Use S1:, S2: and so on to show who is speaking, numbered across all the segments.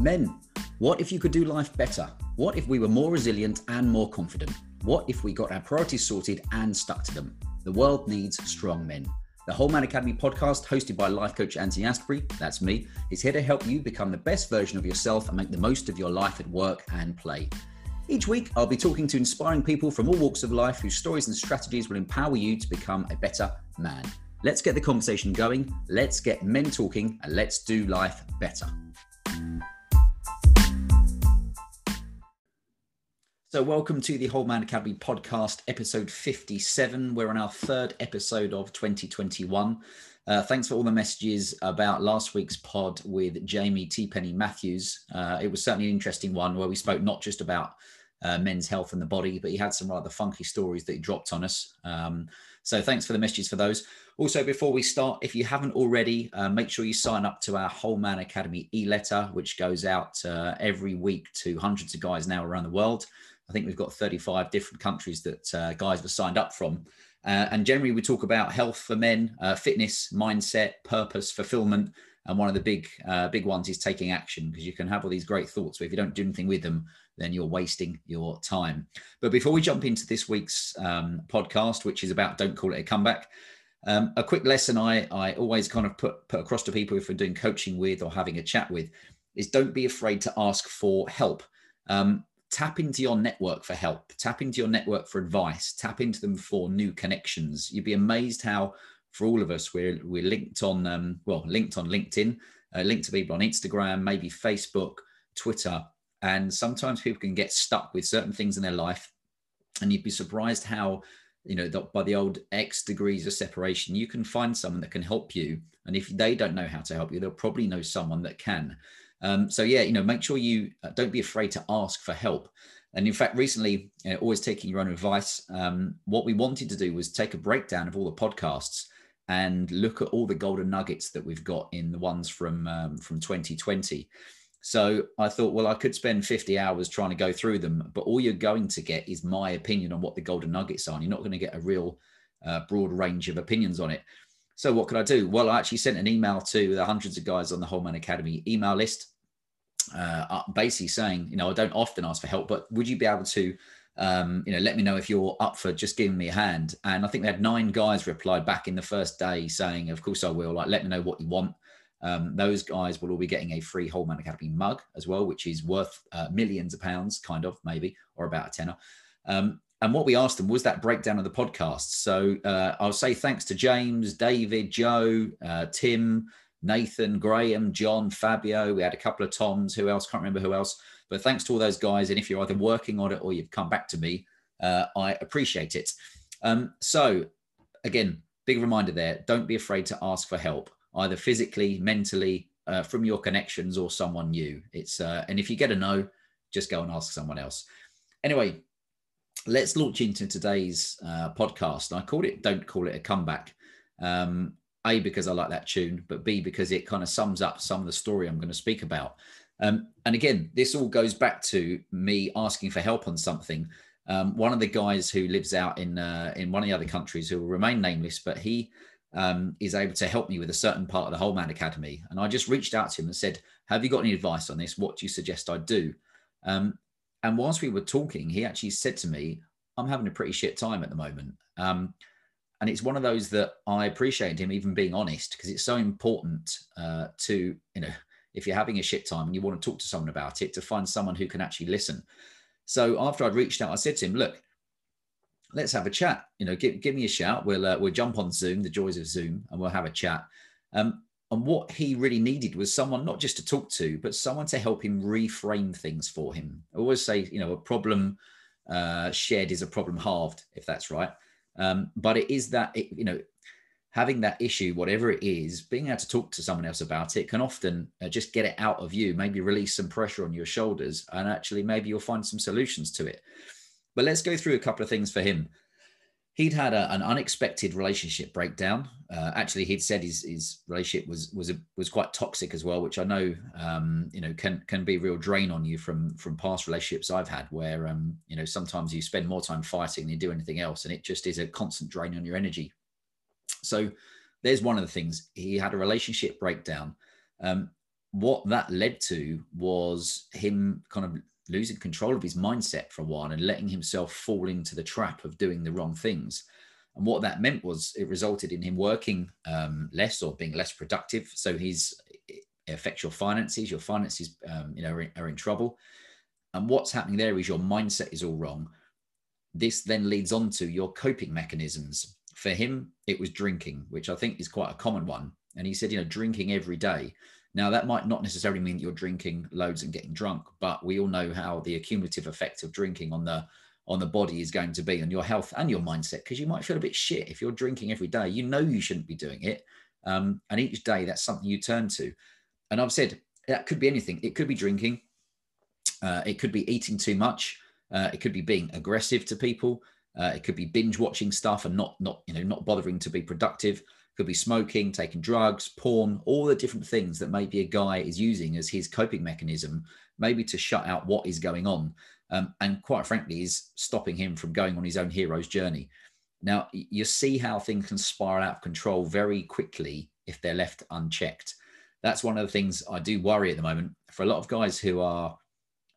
S1: Men, what if you could do life better? What if we were more resilient and more confident? What if we got our priorities sorted and stuck to them? The world needs strong men. The Whole Man Academy podcast, hosted by life coach Anthony Asprey, that's me, is here to help you become the best version of yourself and make the most of your life at work and play. Each week, I'll be talking to inspiring people from all walks of life whose stories and strategies will empower you to become a better man. Let's get the conversation going, let's get men talking, and let's do life better. So, welcome to the Whole Man Academy podcast, episode 57. We're on our third episode of 2021. Uh, thanks for all the messages about last week's pod with Jamie T. Penny Matthews. Uh, it was certainly an interesting one where we spoke not just about uh, men's health and the body, but he had some rather funky stories that he dropped on us. Um, so, thanks for the messages for those. Also, before we start, if you haven't already, uh, make sure you sign up to our Whole Man Academy e letter, which goes out uh, every week to hundreds of guys now around the world. I think we've got 35 different countries that uh, guys were signed up from. Uh, and generally, we talk about health for men, uh, fitness, mindset, purpose, fulfillment. And one of the big, uh, big ones is taking action because you can have all these great thoughts, but if you don't do anything with them, then you're wasting your time. But before we jump into this week's um, podcast, which is about don't call it a comeback, um, a quick lesson I, I always kind of put, put across to people if we're doing coaching with or having a chat with is don't be afraid to ask for help. Um, tap into your network for help, tap into your network for advice, tap into them for new connections. You'd be amazed how, for all of us, we're we're linked on um, well, linked on LinkedIn, uh, linked to people on Instagram, maybe Facebook, Twitter, and sometimes people can get stuck with certain things in their life, and you'd be surprised how you know by the old x degrees of separation you can find someone that can help you and if they don't know how to help you they'll probably know someone that can um, so yeah, you know, make sure you uh, don't be afraid to ask for help. And in fact, recently, you know, always taking your own advice. Um, what we wanted to do was take a breakdown of all the podcasts and look at all the golden nuggets that we've got in the ones from um, from 2020. So I thought, well, I could spend 50 hours trying to go through them, but all you're going to get is my opinion on what the golden nuggets are. And you're not going to get a real uh, broad range of opinions on it. So what could I do? Well, I actually sent an email to the hundreds of guys on the Whole Man Academy email list uh, uh, basically saying, you know, I don't often ask for help, but would you be able to, um, you know, let me know if you're up for just giving me a hand? And I think they had nine guys replied back in the first day saying, of course I will. Like, let me know what you want. Um, those guys will all be getting a free Whole Man Academy mug as well, which is worth uh, millions of pounds, kind of maybe, or about a tenner. Um, and what we asked them was that breakdown of the podcast. So uh, I'll say thanks to James, David, Joe, uh, Tim, Nathan, Graham, John, Fabio. We had a couple of Toms. Who else? Can't remember who else. But thanks to all those guys. And if you're either working on it or you've come back to me, uh, I appreciate it. Um, so, again, big reminder there don't be afraid to ask for help, either physically, mentally, uh, from your connections or someone new. It's uh, and if you get a no, just go and ask someone else. Anyway, let's launch into today's uh, podcast. I called it "Don't Call It a Comeback." Um, a, because I like that tune, but B, because it kind of sums up some of the story I'm going to speak about. Um, and again, this all goes back to me asking for help on something. Um, one of the guys who lives out in uh, in one of the other countries who will remain nameless, but he um, is able to help me with a certain part of the Whole Man Academy. And I just reached out to him and said, "Have you got any advice on this? What do you suggest I do?" And whilst we were talking, he actually said to me, "I'm having a pretty shit time at the moment." Um, and it's one of those that I appreciate him even being honest because it's so important uh, to you know if you're having a shit time and you want to talk to someone about it to find someone who can actually listen. So after I'd reached out, I said to him, "Look, let's have a chat. You know, give give me a shout. We'll uh, we'll jump on Zoom, the joys of Zoom, and we'll have a chat." Um, and what he really needed was someone not just to talk to, but someone to help him reframe things for him. I always say, you know, a problem uh, shared is a problem halved, if that's right. Um, but it is that, it, you know, having that issue, whatever it is, being able to talk to someone else about it can often uh, just get it out of you, maybe release some pressure on your shoulders, and actually maybe you'll find some solutions to it. But let's go through a couple of things for him he'd had a, an unexpected relationship breakdown. Uh, actually, he'd said his his relationship was was a, was quite toxic as well, which I know um, you know can can be a real drain on you from from past relationships I've had, where um, you know sometimes you spend more time fighting than you do anything else, and it just is a constant drain on your energy. So there's one of the things he had a relationship breakdown. Um, what that led to was him kind of losing control of his mindset for a while and letting himself fall into the trap of doing the wrong things. And what that meant was it resulted in him working um, less or being less productive. So he's it affects your finances. Your finances, um, you know, are in, are in trouble. And what's happening there is your mindset is all wrong. This then leads on to your coping mechanisms. For him, it was drinking, which I think is quite a common one. And he said, you know, drinking every day. Now, that might not necessarily mean that you're drinking loads and getting drunk, but we all know how the accumulative effect of drinking on the on the body is going to be on your health and your mindset because you might feel a bit shit if you're drinking every day. You know you shouldn't be doing it, um, and each day that's something you turn to. And I've said that could be anything. It could be drinking, uh, it could be eating too much, uh, it could be being aggressive to people, uh, it could be binge watching stuff and not not you know not bothering to be productive could be smoking, taking drugs, porn, all the different things that maybe a guy is using as his coping mechanism, maybe to shut out what is going on. Um, and quite frankly, is stopping him from going on his own hero's journey. Now, you see how things can spiral out of control very quickly if they're left unchecked. That's one of the things I do worry at the moment for a lot of guys who are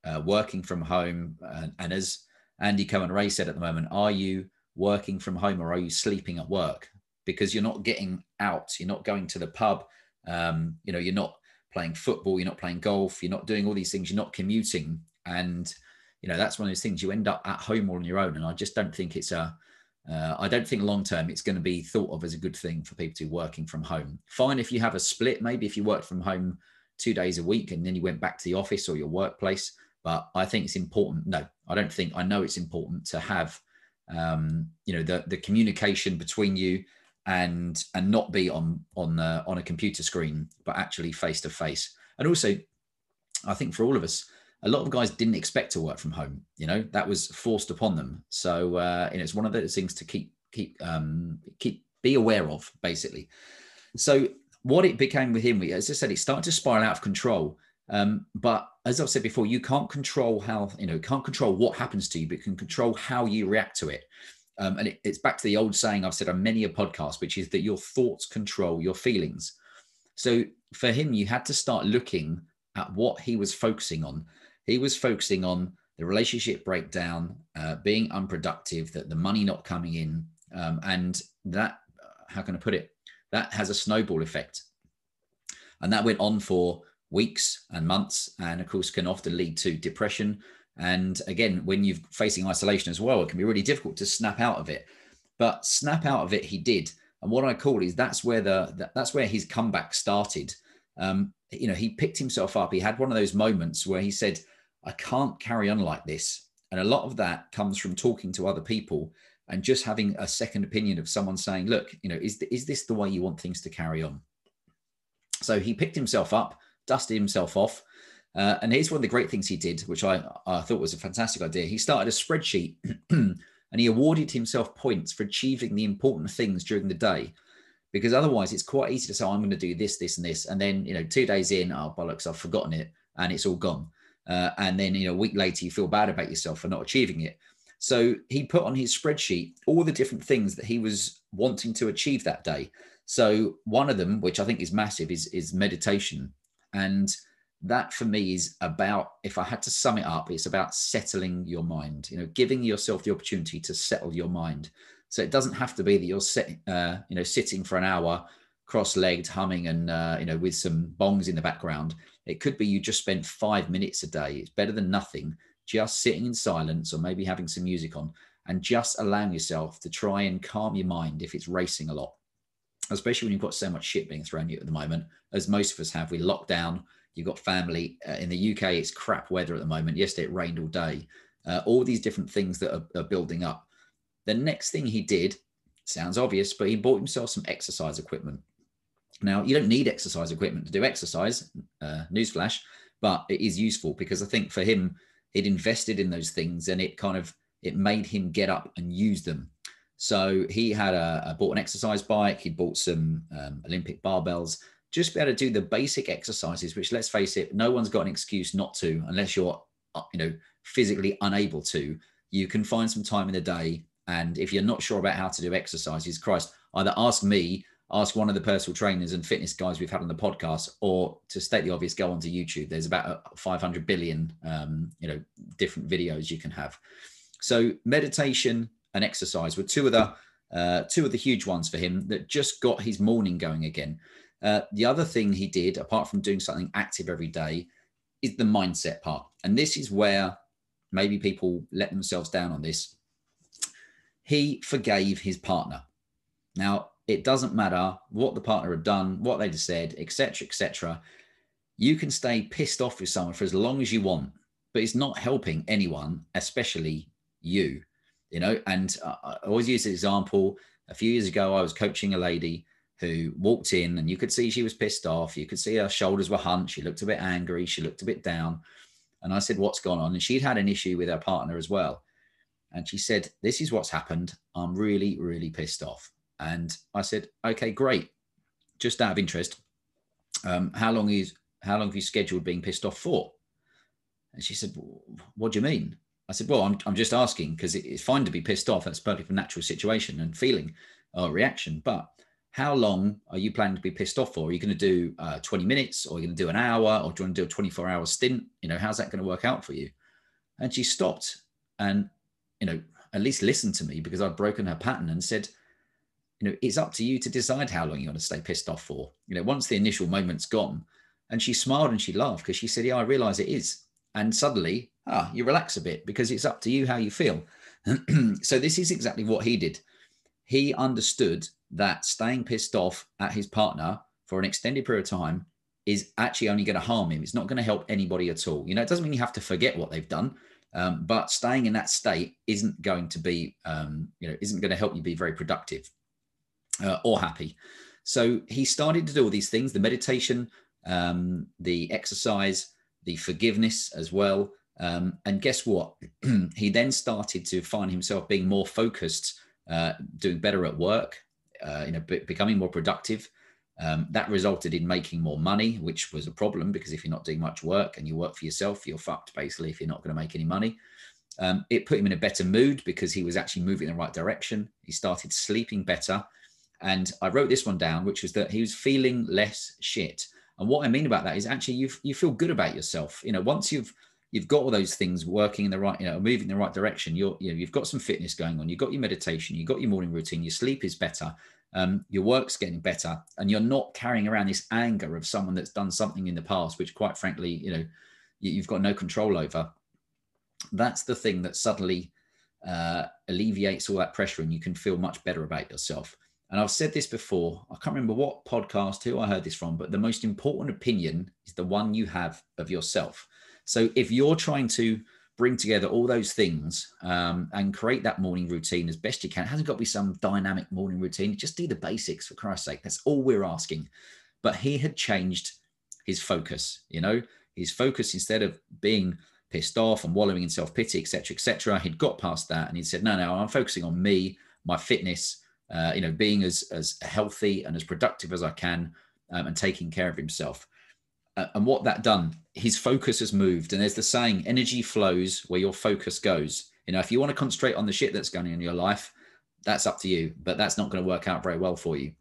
S1: uh, working from home. And, and as Andy Cohen Ray said at the moment, are you working from home or are you sleeping at work? Because you're not getting out, you're not going to the pub, um, you know, you're not playing football, you're not playing golf, you're not doing all these things, you're not commuting, and you know that's one of those things you end up at home all on your own. And I just don't think it's a uh, I don't think long term it's going to be thought of as a good thing for people to working from home. Fine if you have a split, maybe if you work from home two days a week and then you went back to the office or your workplace. But I think it's important. No, I don't think I know it's important to have um, you know the the communication between you and and not be on on on a computer screen, but actually face to face. And also, I think for all of us, a lot of guys didn't expect to work from home. You know, that was forced upon them. So uh, and it's one of those things to keep keep um, keep be aware of, basically. So what it became with him, as I said, it started to spiral out of control. Um, but as I've said before, you can't control how you know can't control what happens to you, but can control how you react to it. Um, and it, it's back to the old saying I've said on many a podcast, which is that your thoughts control your feelings. So for him, you had to start looking at what he was focusing on. He was focusing on the relationship breakdown, uh, being unproductive, that the money not coming in, um, and that how can I put it? That has a snowball effect, and that went on for weeks and months, and of course can often lead to depression and again, when you're facing isolation as well, it can be really difficult to snap out of it. But snap out of it, he did. And what I call is that's where the that's where his comeback started. Um, you know, he picked himself up. He had one of those moments where he said, "I can't carry on like this." And a lot of that comes from talking to other people and just having a second opinion of someone saying, "Look, you know, is is this the way you want things to carry on?" So he picked himself up, dusted himself off, uh, and here's one of the great things he did, which I, I thought was a fantastic idea. He started a spreadsheet and he awarded himself points for achieving the important things during the day. Because otherwise, it's quite easy to say, I'm going to do this, this, and this. And then, you know, two days in, oh, bollocks, I've forgotten it and it's all gone. Uh, and then, you know, a week later, you feel bad about yourself for not achieving it. So he put on his spreadsheet all the different things that he was wanting to achieve that day. So one of them, which I think is massive, is, is meditation. And that for me is about if i had to sum it up it's about settling your mind you know giving yourself the opportunity to settle your mind. So it doesn't have to be that you're set, uh, you know sitting for an hour cross-legged humming and uh, you know with some bongs in the background. It could be you just spend five minutes a day. It's better than nothing. Just sitting in silence or maybe having some music on and just allowing yourself to try and calm your mind if it's racing a lot especially when you've got so much shit being thrown at you at the moment as most of us have we lock down You've got family uh, in the UK. It's crap weather at the moment. Yesterday it rained all day. Uh, all these different things that are, are building up. The next thing he did sounds obvious, but he bought himself some exercise equipment. Now you don't need exercise equipment to do exercise. Uh, newsflash, but it is useful because I think for him, it invested in those things and it kind of it made him get up and use them. So he had a, a bought an exercise bike. He bought some um, Olympic barbells, just be able to do the basic exercises, which let's face it, no one's got an excuse not to, unless you're, uh, you know, physically unable to. You can find some time in the day. And if you're not sure about how to do exercises, Christ, either ask me, ask one of the personal trainers and fitness guys we've had on the podcast, or to state the obvious, go onto YouTube. There's about uh, 500 billion, um, you know, different videos you can have. So meditation and exercise were two of the uh, two of the huge ones for him that just got his morning going again. Uh, the other thing he did, apart from doing something active every day, is the mindset part, and this is where maybe people let themselves down on this. He forgave his partner. Now, it doesn't matter what the partner had done, what they'd said, etc., etc. You can stay pissed off with someone for as long as you want, but it's not helping anyone, especially you. You know, and I always use the example. A few years ago, I was coaching a lady who walked in, and you could see she was pissed off. You could see her shoulders were hunched. She looked a bit angry. She looked a bit down. And I said, What's gone on? And she'd had an issue with her partner as well. And she said, This is what's happened. I'm really, really pissed off. And I said, okay, great. Just out of interest, um, how long is how long have you scheduled being pissed off for? And she said, what do you mean? I said, well, I'm, I'm just asking because it's fine to be pissed off. That's perfectly a natural situation and feeling or reaction. But how long are you planning to be pissed off for? Are you going to do uh, 20 minutes or are you going to do an hour or do you want to do a 24 hour stint? You know, how's that going to work out for you? And she stopped and, you know, at least listened to me because I'd broken her pattern and said, you know, it's up to you to decide how long you want to stay pissed off for. You know, once the initial moment's gone, and she smiled and she laughed because she said, "Yeah, I realize it is." And suddenly, ah, you relax a bit because it's up to you how you feel. so this is exactly what he did. He understood that staying pissed off at his partner for an extended period of time is actually only going to harm him. It's not going to help anybody at all. You know, it doesn't mean you have to forget what they've done, um, but staying in that state isn't going to be, um, you know, isn't going to help you be very productive uh, or happy. So he started to do all these things the meditation, um, the exercise, the forgiveness as well. Um, and guess what? he then started to find himself being more focused, uh, doing better at work, uh, you know, b- becoming more productive. Um, that resulted in making more money, which was a problem because if you're not doing much work and you work for yourself, you're fucked basically if you're not going to make any money. Um, it put him in a better mood because he was actually moving in the right direction. He started sleeping better. And I wrote this one down, which was that he was feeling less shit. And what I mean about that is actually you you feel good about yourself. You know, once you've you've got all those things working in the right, you know, moving in the right direction. You're, you know, you've got some fitness going on. You've got your meditation. You've got your morning routine. Your sleep is better. Um, your work's getting better, and you're not carrying around this anger of someone that's done something in the past, which, quite frankly, you know, you've got no control over. That's the thing that suddenly uh, alleviates all that pressure, and you can feel much better about yourself. And I've said this before, I can't remember what podcast, who I heard this from, but the most important opinion is the one you have of yourself. So if you're trying to bring together all those things um, and create that morning routine as best you can, it hasn't got to be some dynamic morning routine. Just do the basics for Christ's sake. That's all we're asking. But he had changed his focus, you know, his focus instead of being pissed off and wallowing in self pity, etc., etc. He'd got past that and he said, no, no, I'm focusing on me, my fitness uh, you know, being as as healthy and as productive as I can, um, and taking care of himself. Uh, and what that done, his focus has moved. And there's the saying, energy flows where your focus goes. You know, if you want to concentrate on the shit that's going on in your life, that's up to you. But that's not going to work out very well for you.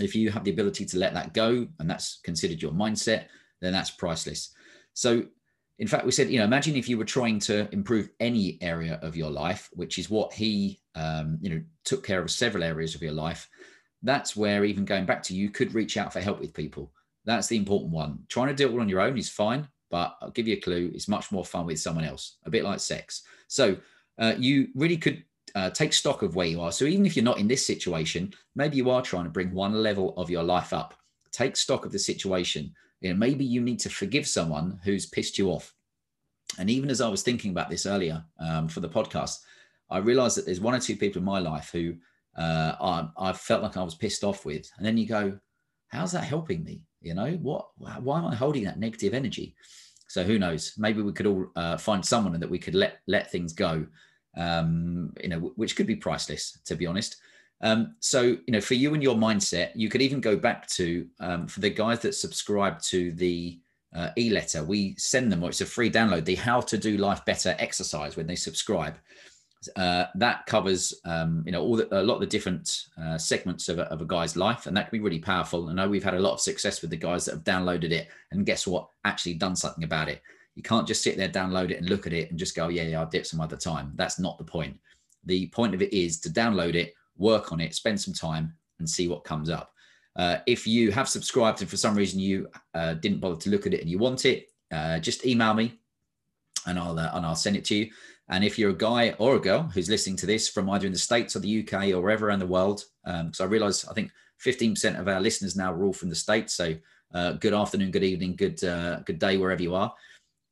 S1: If you have the ability to let that go, and that's considered your mindset, then that's priceless. So in fact, we said, you know, imagine if you were trying to improve any area of your life, which is what he, um, you know, took care of several areas of your life. That's where even going back to you could reach out for help with people. That's the important one. Trying to do it all on your own is fine, but I'll give you a clue. It's much more fun with someone else, a bit like sex. So uh, you really could uh, take stock of where you are. So even if you're not in this situation, maybe you are trying to bring one level of your life up. Take stock of the situation you know, maybe you need to forgive someone who's pissed you off. And even as I was thinking about this earlier um, for the podcast, I realized that there's one or two people in my life who uh, I, I felt like I was pissed off with. And then you go, how's that helping me? You know, what, why am I holding that negative energy? So who knows? Maybe we could all uh, find someone that we could let let things go, um, you know, which could be priceless, to be honest. Um, so, you know, for you and your mindset, you could even go back to um, for the guys that subscribe to the uh, e-letter, we send them, or it's a free download, the How to Do Life Better exercise when they subscribe. Uh, that covers um, you know all the, a lot of the different uh, segments of a, of a guy's life, and that can be really powerful. I know we've had a lot of success with the guys that have downloaded it, and guess what? Actually done something about it. You can't just sit there, download it, and look at it, and just go, yeah, yeah, I'll dip some other time. That's not the point. The point of it is to download it, work on it, spend some time, and see what comes up. Uh, if you have subscribed and for some reason you uh, didn't bother to look at it and you want it, uh, just email me and I'll uh, and I'll send it to you. And if you're a guy or a girl who's listening to this from either in the States or the UK or wherever around the world, because um, I realize I think 15% of our listeners now are all from the States. So uh, good afternoon, good evening, good uh, good day wherever you are.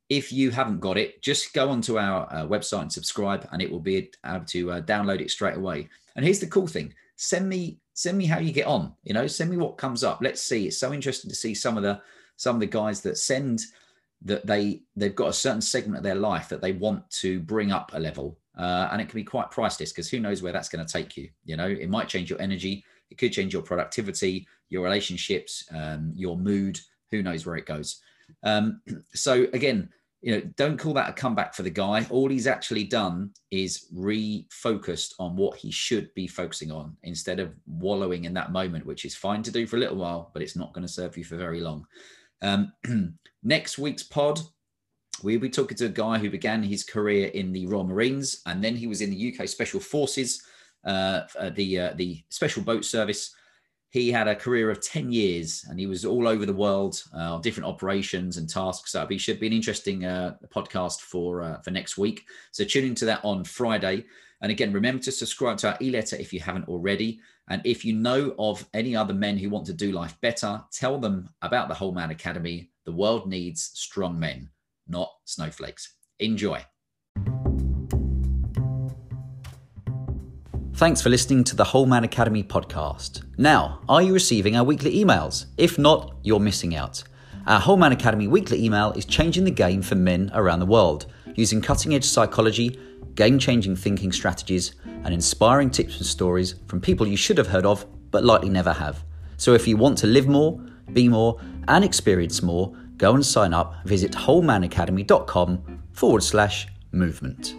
S1: If you haven't got it, just go onto our uh, website and subscribe, and it will be able to uh, download it straight away. And here's the cool thing: send me send me how you get on. You know, send me what comes up. Let's see. It's so interesting to see some of the some of the guys that send that they they've got a certain segment of their life that they want to bring up a level uh, and it can be quite priceless because who knows where that's going to take you you know? It might change your energy it could change your productivity your relationships um, your mood who knows where it goes. Um, so again you know don't call that a comeback for the guy. All he's actually done is refocused on what he should be focusing on instead of wallowing in that moment which is fine to do for a little while but it's not going to serve you for very long. Um, next week's pod, we'll be talking to a guy who began his career in the Royal Marines and then he was in the UK Special Forces, uh, uh, the uh, the Special Boat Service. He had a career of 10 years and he was all over the world uh, on different operations and tasks. So it should be an interesting uh, podcast for, uh, for next week. So tune into that on Friday. And again, remember to subscribe to our e letter if you haven't already. And if you know of any other men who want to do life better, tell them about the Whole Man Academy. The world needs strong men, not snowflakes. Enjoy. Thanks for listening to the Whole Man Academy podcast. Now, are you receiving our weekly emails? If not, you're missing out. Our Whole Man Academy weekly email is changing the game for men around the world using cutting edge psychology game changing thinking strategies, and inspiring tips and stories from people you should have heard of but likely never have. So if you want to live more, be more, and experience more, go and sign up. Visit wholemanacademy.com forward slash movement.